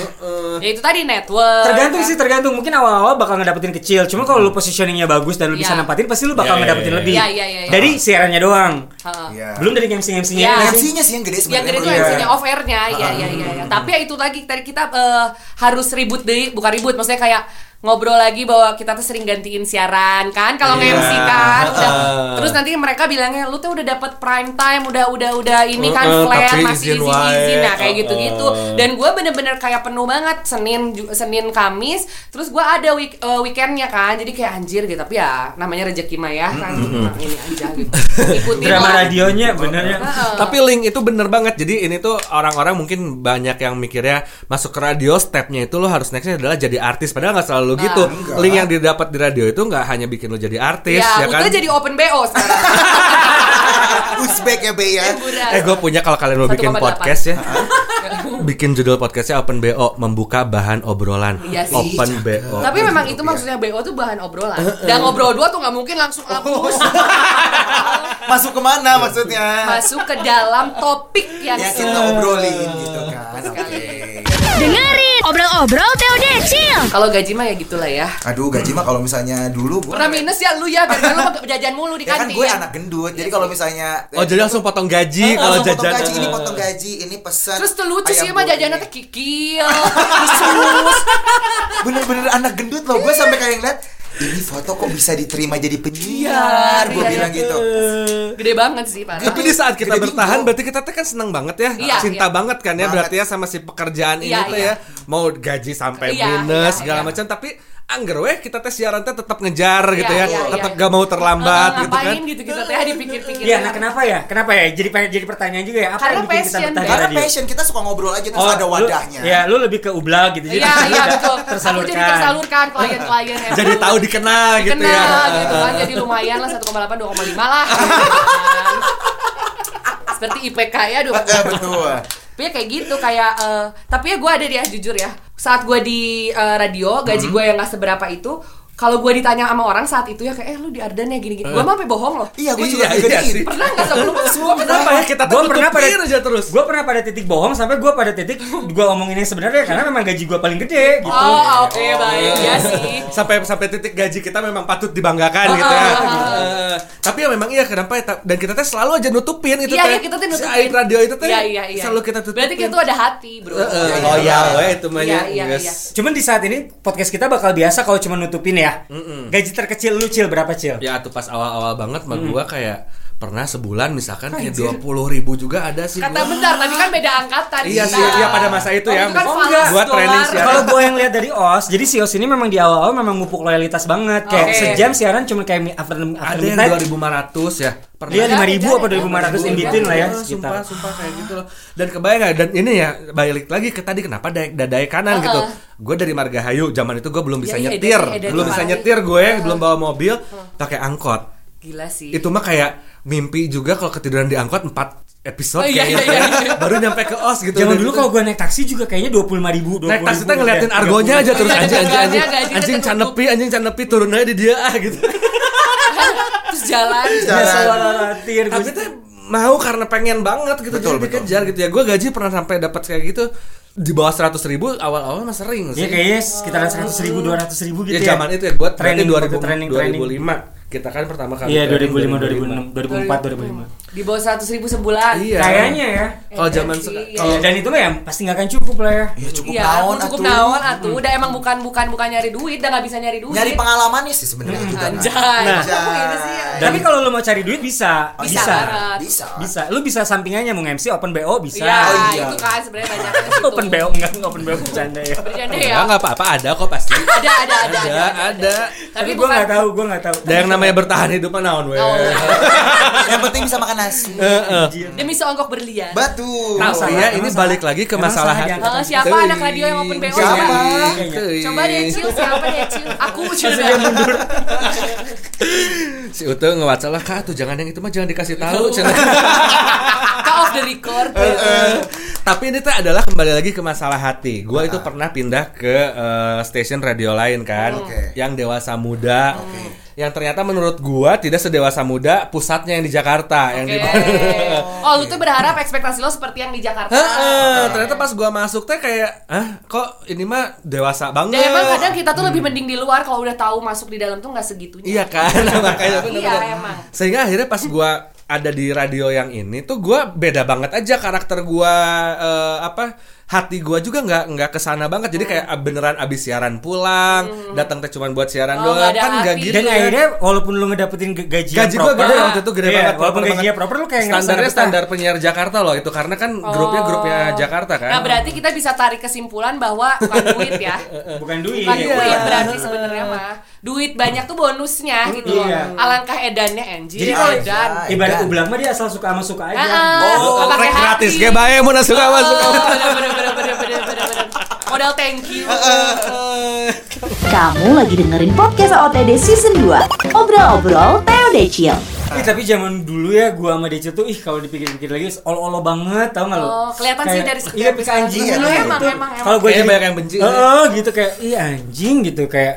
Ya itu tadi network. Tergantung kan. sih, tergantung. Mungkin awal-awal bakal ngedapetin kecil. Cuma kalau lu positioningnya bagus dan lu bisa Iya. nempatin, pasti lu bakal Iya, iya, ngedapetin iya. lebih. Iya, iya, iya, iya. Dari siarannya doang. Heeh. Iya. Belum dari MC-MC-nya. Iya. MC-nya sih yang gede Yang sebenarnya. gede tuh menurut gue. MC-nya off air-nya, iya iya iya. iya. Tapi ya itu lagi tadi kita eh, harus ribut deh, bukan ribut, maksudnya kayak ngobrol lagi bahwa kita tuh sering gantiin siaran kan kalau Iya. nge-MC kan udah Heeh. terus nanti mereka bilangnya lu tuh udah dapat prime time udah udah udah ini kan Heeh, flat tapi masih izin izin nah kayak gitu gitu Heeh. dan gue bener-bener kayak penuh banget senin senin kamis terus gue ada week, eh, weekendnya kan jadi kayak anjir gitu tapi ya namanya rezeki mah ya kan nah, ini aja gitu ikutin Drama lah. radionya bener ya. Heeh. Tapi link itu bener banget. Jadi ini tuh orang-orang mungkin banyak yang mikirnya masuk ke radio stepnya itu lo harus nextnya adalah jadi artis. Padahal nggak selalu gitu. enggak. Link yang didapat di radio itu nggak hanya bikin lo jadi artis, ya, ya, kan? jadi open BO sekarang Uzbek ya Be ya. Liburan. Eh gue punya kalau kalian mau bikin 1,8. podcast ya Bikin judul podcastnya Open BO Membuka bahan obrolan Iya sih. Open BO Tapi memang itu maksudnya BO tuh bahan obrolan. Dan ngobrol dua tuh nggak mungkin langsung hapus. Masuk ke mana maksudnya? Masuk ke dalam topik yang Ya kita obrolin gitu kan. Dengerin obrol-obrol Teo Decil. Kalau gaji mah ya gitulah ya. Aduh gaji mah kalau misalnya dulu gua Pernah minus ya lu ya, karena lu mah jajan mulu di Ya kan kantin. gue anak gendut. Jadi kalau misalnya Oh jadi langsung potong gaji kalau langsung potong jajan gaji ini potong gaji ini pesan Terus tuh lucu sih mah jajannya teh kikil, bener-bener anak gendut loh gue sampai kayak ngeliat ini foto kok bisa diterima jadi penyiar gue Iya, bilang iya. gitu Gede banget sih, Pak. Tapi di saat kita Gede bertahan bingung. berarti kita tuh kan seneng banget ya Iya, Cinta iya. banget kan ya Banget. berarti ya sama si pekerjaan ini Iya, tuh iya. ya Mau gaji sampai Iya, minus iya, segala iya. macam Tapi angger weh kita teh siaran teh tetap ngejar gitu Iya, ya iya, Tetap iya. gak mau terlambat Eh, gitu kan ngapain gitu-gitu teh dipikir-pikir. Iya, nah kenapa ya? Kenapa ya? Jadi jadi pertanyaan juga ya. Apa Karena yang bikin kita passion, betah di karena radio? passion kita suka ngobrol aja terus Oh, ada lu- wadahnya Ya, lu lebih ke ublah gitu. Jadi Iya, iya betul. Aku Tersalurkan. jadi tersalurkan klien-klien ya. Jadi tahu dikenal gitu ya Kenal gitu kan jadi lumayan lah 1,8 2,5 lah seperti IPK ya Eh, 2,8 betul tapi ya kayak gitu kayak eh, tapi ya gue ada dia jujur ya. Saat gue di eh, radio gaji gue yang gak seberapa itu kalau gue ditanya sama orang saat itu ya kayak eh lu di Ardan ya gini-gini gue mah sampai bohong loh iya gue Iya, juga iya sih. pernah nggak sebelum sebelum Kenapa ya kita tuh Gue pernah pada aja terus Gue pernah pada titik bohong sampai gue pada titik gue omongin yang sebenarnya karena memang gaji gue paling gede gitu. oh oke baik ya sih sampai sampai titik gaji kita memang patut dibanggakan gitu ya. Eh, tapi ya memang iya kenapa ya, dan kita tuh selalu aja nutupin itu Iya, teh. iya, kita tuh Si nutupin. air radio itu tuh Iya, iya, iya. selalu kita tutupin. berarti kita tuh ada hati bro Eh, eh, Iya, iya. loyal we itu mah Iya, ya, iya, iya. Cuman di saat ini podcast kita bakal biasa kalau cuma nutupin ya. Gaji terkecil lu cil berapa cil? Ya tuh pas awal-awal banget mah gua kayak pernah sebulan misalkan kayak dua puluh ribu juga ada sih. kata gua. bentar tapi kan beda angkatan Iya kita. sih, iya pada masa itu ya. Itu kan Oh, enggak. Gua training dolar. siaran. Kalau gue yang lihat dari OS, jadi si OS ini memang di awal-awal memang mupuk loyalitas banget. Kayak sejam siaran cuma kayak after, after ada yang midnight. 2500 ya. Pernah. Dia lima ribu apa dua ribu lima ratus in between lah ya Eh, sekitar. Sumpah, sumpah kayak gitu loh. Dan kebayang gak? Dan ini ya balik lagi ke tadi kenapa daya, dadai kanan gitu. Gue dari Margahayu, zaman itu gue belum bisa Iya, iya, nyetir, belum bisa nyetir gue, belum bawa mobil, pakai angkot. gila sih Itu mah kayak mimpi juga kalau ketiduran di angkot 4 episode Oh, iya, kayaknya iya, iya. baru nyampe ke os gitu. Jangan dulu itu- kalau gue naik taksi juga kayaknya dua puluh lima ribu. Naik taksi kita ngeliatin argonya aja terus Iya, anjing anjing anjing anjing tertutup. canepi anjing canepi turun aja di dia ah gitu. terus jalan Jalan. Tapi tuh mau karena pengen banget gitu Betul, jadi betul. dikejar gitu ya. Gue gaji pernah sampai dapat kayak gitu di bawah seratus ribu awal-awal mah sering Ya sih. kayaknya sekitaran seratus ribu, dua ratus ribu gitu ya ya. zaman itu ya gue Training, 2000 training, 2005 kita kan pertama kali Iya, training 2005, 2006, 2004, 2005. Di bawah seratus ribu sebulan Iya. Kayaknya ya. kalau Eh, zaman seka- iya. kalau Dan itu mah ya pasti nggak akan cukup lah ya. ya cukup Iya, naon cukup atuh. naon atuh. Udah emang bukan bukan bukan nyari duit, udah nggak bisa nyari duit. nyari pengalamannya sih sebenarnya juga kan. Anjay. Nah. Gini sih? Tapi kalau lu mau cari duit bisa, Oh, Bisa bisa. banget. bisa Bisa. Lu bisa sampingannya mau MC open BO bisa. Iya, Oh, iya. itu kan sebenarnya banyak kan. Open BO enggak enggak open BO bercanda ya. Bercanda ya ya. nggak apa-apa ada kok pasti Ada ada ada ada ada Tapi bukan nggak tahu, gua nggak tahu. ada yang namanya bertahan hidup mah naon we yang penting bisa makan nasi demi seonggok berlian. batu Nah, iya ini balik lagi ke masalah salah hati. Eh, siapa anak radio yang open BO? Siapa? Coba deh Cil, siapa deh Cil? Aku Cil. si Utu nge-WhatsApp lah kak tuh jangan yang itu mah jangan dikasih tahu. Cut off the record. Tapi ini tuh adalah kembali lagi ke masalah hati. Gua itu pernah pindah ke eh, stasiun radio lain kan, yang dewasa muda. Yang ternyata menurut gua tidak sedewasa muda pusatnya yang di Jakarta yang di. Oh, lu tuh berharap ekspektasi lo seperti yang di Jakarta. Heeh, ternyata pas gua masuk teh kayak ah kok ini mah dewasa banget Dan emang kadang kita tuh lebih mending di luar kalau udah tahu masuk di dalam tuh nggak segitunya. iya kan makanya. Iya, emang. sehingga akhirnya pas gua ada di radio yang ini tuh gua beda banget aja karakter gua eh, apa hati gua juga nggak nggak ke sana banget jadi kayak ah, beneran abis siaran pulang datang teh cuma buat siaran Hmm. Oh, doang kan nggak gitu Dan akhirnya walaupun lu ngedapetin ge- gaji gaji gua proper, gede waktu itu gede iya, banget Walaupun gajinya banget. proper lu kayak standarnya standar penyiar Jakarta loh itu karena kan grupnya grupnya Jakarta kan Nah, berarti kita bisa tarik kesimpulan bahwa bukan duit ya. bukan duit. Bukan Iya. duit berarti sebenarnya mah. Duit banyak tuh bonusnya gitu loh. Iya. Alangkah edannya anjir. Jadi kalau edan. ibarat ulang mah dia asal suka sama suka aja. Oh, pakai rek gratis kayak bae mun suka masuk Oh, bener bener bener bener bener bener bener. Modal thank you. Kamu lagi dengerin podcast OTD Season 2 Obrol-obrol Teo Decil Ih, tapi zaman dulu ya gua sama Dece tuh ih kalau dipikir-pikir lagi olo-olo banget tau gak lu? Oh, kelihatan sih Kayak- dari segi Iya, bisa anjing Iya, iya. Emang, emang, emang. Kalau gua jadi banyak yang benci. Heeh, gitu kayak ih anjing gitu kayak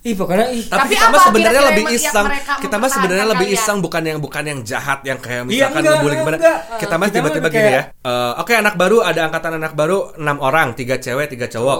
ih pokoknya ih Tapi, Tapi kita mah apa sebenarnya lebih iseng. Kita mah sebenarnya lebih kalian? iseng bukan yang bukan yang jahat yang kayak Iya, misalkan enggak, ngebully gimana. enggak. Kita mah tiba-tiba gini ya. eh, Oke anak baru ada angkatan anak baru 6 orang, tiga cewek, tiga cowok.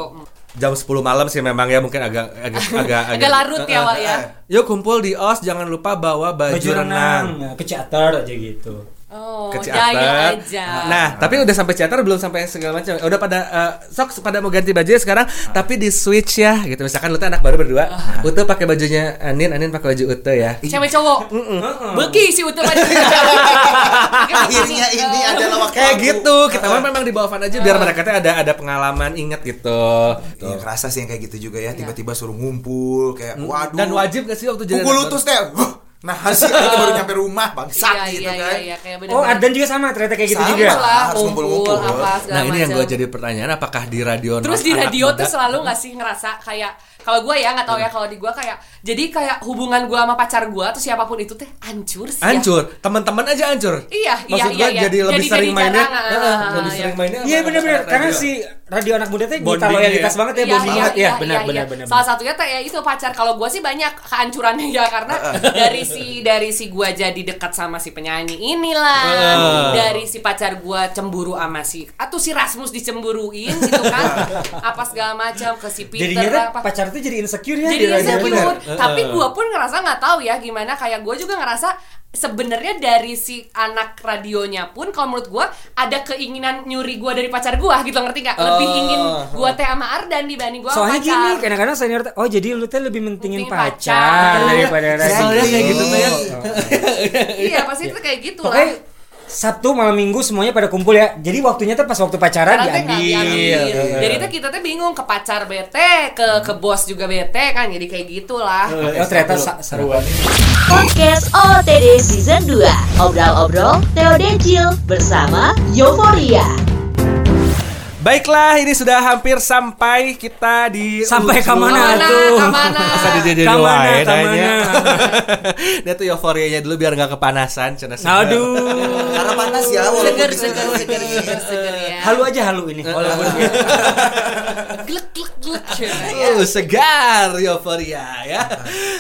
Jam 10 malam sih memang ya mungkin agak agak agak Agak larut ya, Wak ya. Yuk kumpul di OS jangan lupa bawa baju, baju renang, renang. Ke aja gitu. Oh, ke teater. aja. Nah, tapi udah sampai teater belum sampai segala macam. Udah pada eh, sok pada mau ganti baju ya sekarang, tapi di switch ya gitu. Misalkan lu tuh anak baru berdua, Ute pakai bajunya Anin, Anin pakai baju Ute ya. Cewek cowok. Beki si utuh aja. Akhirnya ini adalah waktu Kayak gitu, kita mah memang di bawah fan aja biar mereka tuh ada ada pengalaman inget gitu. Iya, kerasa sih yang kayak gitu juga ya. Tiba-tiba suruh ngumpul kayak waduh. Dan wajib gak sih waktu jadi Pukul lutus teh. Nah, hasil aja baru nyampe rumah, bangsat Iya, gitu iya, kan. iya, iya, kayak bener Oh, Ardan juga sama ternyata kayak gitu Sama juga. lah, Harus kumpul, ngumpul-ngumpul. Nah ini yang gue jadi pertanyaan apakah di radio Terus di radio tuh muda- selalu nggak sih ngerasa kayak kalau gue ya nggak tahu ya kalau di gue kayak jadi kayak hubungan gue sama pacar gue atau siapa pun itu teh hancur sih. ya. hancur teman-teman aja hancur Iya, iya, Maksud iya, gua iya. jadi lebih Jadi- sering jadi mainnya jarang, Heeh, ah, lebih iya. sering mainnya Iya sama benar-benar karena si radio anak muda tuh Bondingnya loyalitas ya. banget ya Iya, buat iya, banget iya, ya iya, benar iya. benar benar. Salah satunya teh ya itu pacar. Kalau gue sih banyak kehancurannya ya karena dari si dari si gue jadi dekat sama si penyanyi inilah, dari si pacar gue cemburu sama si atau si Rasmus dicemburuin gitu kan, apa segala macam ke si Peter Jadinya tuh apa. pacar tuh jadi insecure ya jadi insecure. Tapi gue pun ngerasa nggak tahu ya gimana kayak gue juga ngerasa sebenarnya dari si anak radionya pun kalau menurut gue ada keinginan nyuri gue dari pacar gue gitu ngerti nggak? Lebih Oh. ingin gue teh sama Ardan dibanding gue sama Soalnya pacar. gini, kadang-kadang senior teh, oh jadi lu teh lebih mentingin Mentingin pacar, pacar. daripada radio. Soalnya kayak gitu tuh ya. iya pasti itu kayak gitu lah. Sabtu malam Minggu semuanya pada kumpul ya. Jadi waktunya tuh pas waktu pacaran Karena diambil. diambil. Jadi tuh kita tuh bingung ke pacar bete, ke ke bos juga bete kan. Jadi kayak gitulah. Oh ternyata sa- seruan. Podcast OTD Season 2 Obrol-obrol Teo Decil bersama Euforia Baiklah, ini sudah hampir sampai kita di Sampai ke mana Ke mana, tuh? di dia Kamana, kamana. Dia tuh euforianya dulu biar nggak kepanasan, cina. Aduh. Karena panas ya walaupun Seger, seger, seger, seger, seger ya. Halu aja halu ini. Walaupun Glek, glek, glek. Uh, segar euforia ya.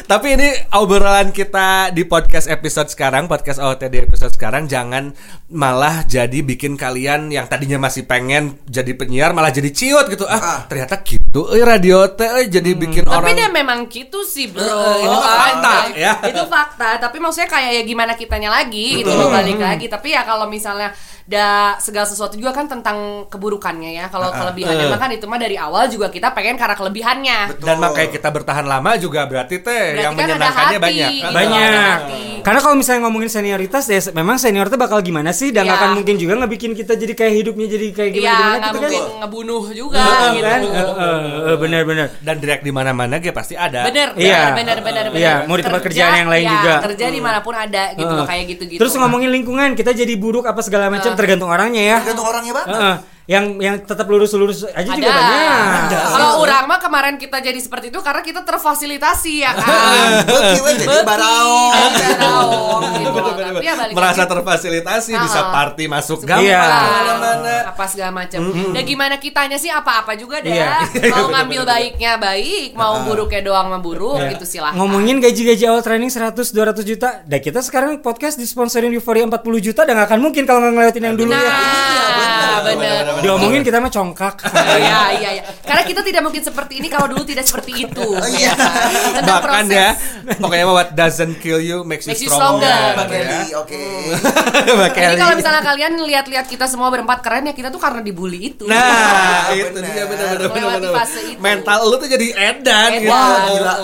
Tapi ini obrolan kita di podcast episode sekarang, podcast OTD episode sekarang jangan malah jadi bikin kalian yang tadinya masih pengen jadi penyiar malah jadi ciut gitu. Ah, Ah. ternyata gitu. Eh radio teh eh, jadi bikin Tapi orang dia memang gitu sih bro Eh, itu kan. fakta, ya. Itu fakta Tapi maksudnya kayak ya gimana kitanya lagi Gitu loh balik lagi Tapi ya kalau misalnya da segala sesuatu juga kan tentang keburukannya ya Kalau kelebihannya Eh. mah kan itu mah dari awal juga kita pengen karena kelebihannya Betul. dan makanya kita bertahan lama juga berarti teh Berarti yang kan ada menyenangkannya hati, banyak. gitu. banyak. Karena kalau misalnya ngomongin senioritas ya memang senior tuh bakal gimana sih dan nggak akan mungkin juga ngebikin kita jadi kayak hidupnya jadi kayak gimana Iya gimana nggak gitu kan. mungkin ngebunuh juga gitu kan? Heeh, heeh, benar-benar. Dan direct di mana-mana gue pasti ada. Bener, Iya. bener, bener, bener, Iya, bener. mau di tempat Kerja, kerjaan yang lain ya, juga. Kerja di mana pun ada gitu loh, Heeh. kayak gitu-gitu. Terus ngomongin lingkungan, kita jadi buruk apa segala macam tergantung orangnya ya. Tergantung orangnya banget. Heeh. Yang yang tetap lurus-lurus aja juga Ada. banyak. Kalau orang mah kemarin kita jadi seperti itu karena kita terfasilitasi ya Ah. kan. Beki we jadi Beki, baraong. jadi baraong gitu. Tapi ya balik merasa lagi. terfasilitasi bisa Ah. party masuk Gampang, Iya. ke mana-mana. apa segala macam. Dan gimana kitanya sih apa-apa juga deh. Iya. Mau ngambil baiknya baik, mau buruknya doang mah buruk Ya. gitu silahkan. Ngomongin gaji-gaji awal training 100 200 juta. Dan kita sekarang podcast disponsorin Euphoria 40 juta dan gak akan mungkin kalau nggak ngelewatin yang dulu Nah, ya. bener. Diomongin kita mah congkak. Iya, iya, iya. Karena kita tidak mungkin seperti ini kalau dulu tidak seperti itu. iya. Tentang bahkan proses. ya pokoknya what doesn't kill you makes you Makes you stronger, stronger. Mbak ya. Kelly, oke. Jadi kalau misalnya kalian lihat-lihat kita semua berempat keren ya kita tuh karena dibully itu. Nah, itu Bener. dia benar-benar itu. Mental lu tuh jadi edan, gitu. Gila.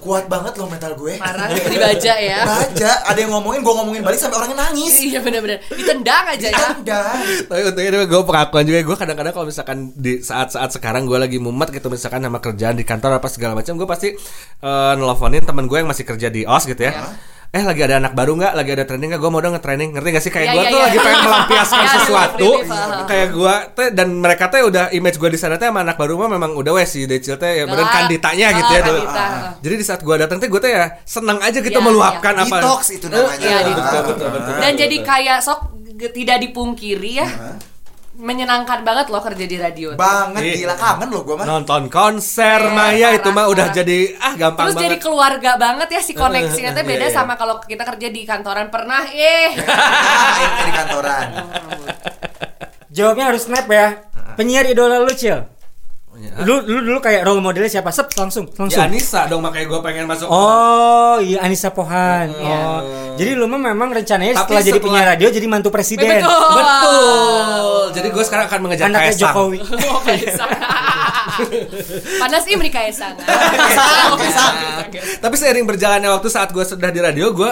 Kuat banget loh mental gue. Parah dibaca ya. Baca, ada yang ngomongin, gue ngomongin balik sampai orangnya nangis. Iya benar-benar. Ditendang aja ya. Udah. Tapi untungnya gue pengakuan juga gue kadang-kadang kalau misalkan di saat-saat sekarang gue lagi mumet gitu misalkan sama kerjaan di kantor apa segala macam gue pasti eh, nelfonin teman gue yang masih kerja di os gitu ya. Eh lagi ada anak baru nggak? Lagi ada training nggak? Gue mau dong nge-training. Ngerti gak sih? Kayak Iya, gue iya, tuh iya. lagi pengen melampiaskan Iya, sesuatu. ah. Kayak gue teh dan mereka teh udah image gue di sana teh sama anak baru mah memang udah wes si Decil teh ya bener Gelap. kanditanya gitu ya dulu. kandita. Jadi di saat gue datang teh gue teh ya senang aja gitu Iya, meluapkan apa. Detox itu namanya. Iya, Ah, betul, betul. Dan jadi kayak sok tidak dipungkiri ya. Menyenangkan banget loh kerja di radio. Banget Iya. gila kangen loh gue mah. Nonton konser Iya, Maya itu parah, mah udah parah. jadi ah gampang Terus jadi banget. keluarga banget ya si koneksinya teh beda Iya, iya. sama kalau kita kerja di kantoran pernah eh Ah, ini di kantoran. Jawabnya harus snap ya. Penyiar idola lu, Cil. Lu, lu dulu kayak role modelnya siapa? Sep, langsung, Ya langsung. Anissa dong makanya gue pengen masuk. Oh iya Anissa Pohan. Oh, jadi lu mah memang rencananya Tapi setelah jadi penyiar radio jadi mantu presiden. Betul. Betul. Jadi gue sekarang akan mengejar Anaknya Kaisang. Jokowi. Oh, Kaisang. Panas Imri Kaisang. Tapi seiring berjalannya waktu saat gue sudah di radio, gue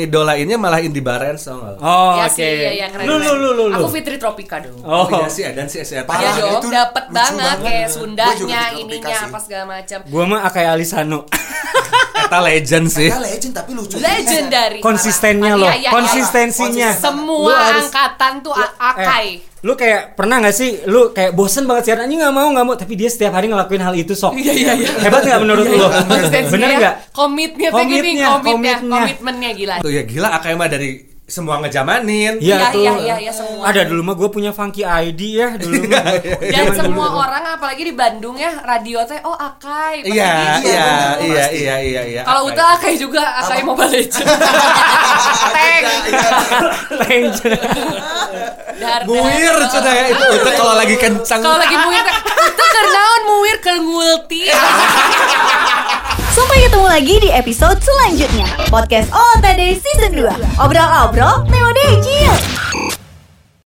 idolainnya malah Indi Barens tau gak? Oh, Ya oke. sih, iya, iya, keren, Lu lu lu lu. Aku Fitri Tropika dong. Oh, iya sih Edan sih Parah. Iya Ah, dong, itu dapat lucu banget kayak Sundanya, ininya sih. apa segala macam. Gua mah kayak Alisano. Eta legend sih. Ya legend tapi lucu. Legendary. Konsistennya parah. loh, Iya, iya, iya. konsistensinya. Semua Lu harus- angkatan tuh a- akai. Eh, lu kayak pernah nggak sih lu kayak bosen banget siaran anjing nggak mau nggak mau tapi dia setiap hari ngelakuin hal itu sok Iya, iya, iya. hebat nggak menurut lu Konsistensinya bener ya, gini, Komitnya, komitnya, komitnya. komitmennya gila. Tuh ya gila Akai mah dari semua ngejamanin. Iya, Iya iya, iya, iya, semua. Ada dulu mah gue punya funky ID ya dulu mah. Dan semua dulu. orang apalagi di Bandung ya radio teh oh Akai. Iya, iya, iya, iya, iya, iya. Kalau. Uta Akai juga Akai Mobile Legends. Tank. Legend. Dar, Muir dar. sudah ya itu Uta kalau lagi kencang. Kalau lagi muir itu kernaon muir ke ngulti. Sampai ketemu lagi di episode selanjutnya. Podcast OTD Season 2. Obrol-obrol, Neo Dejil.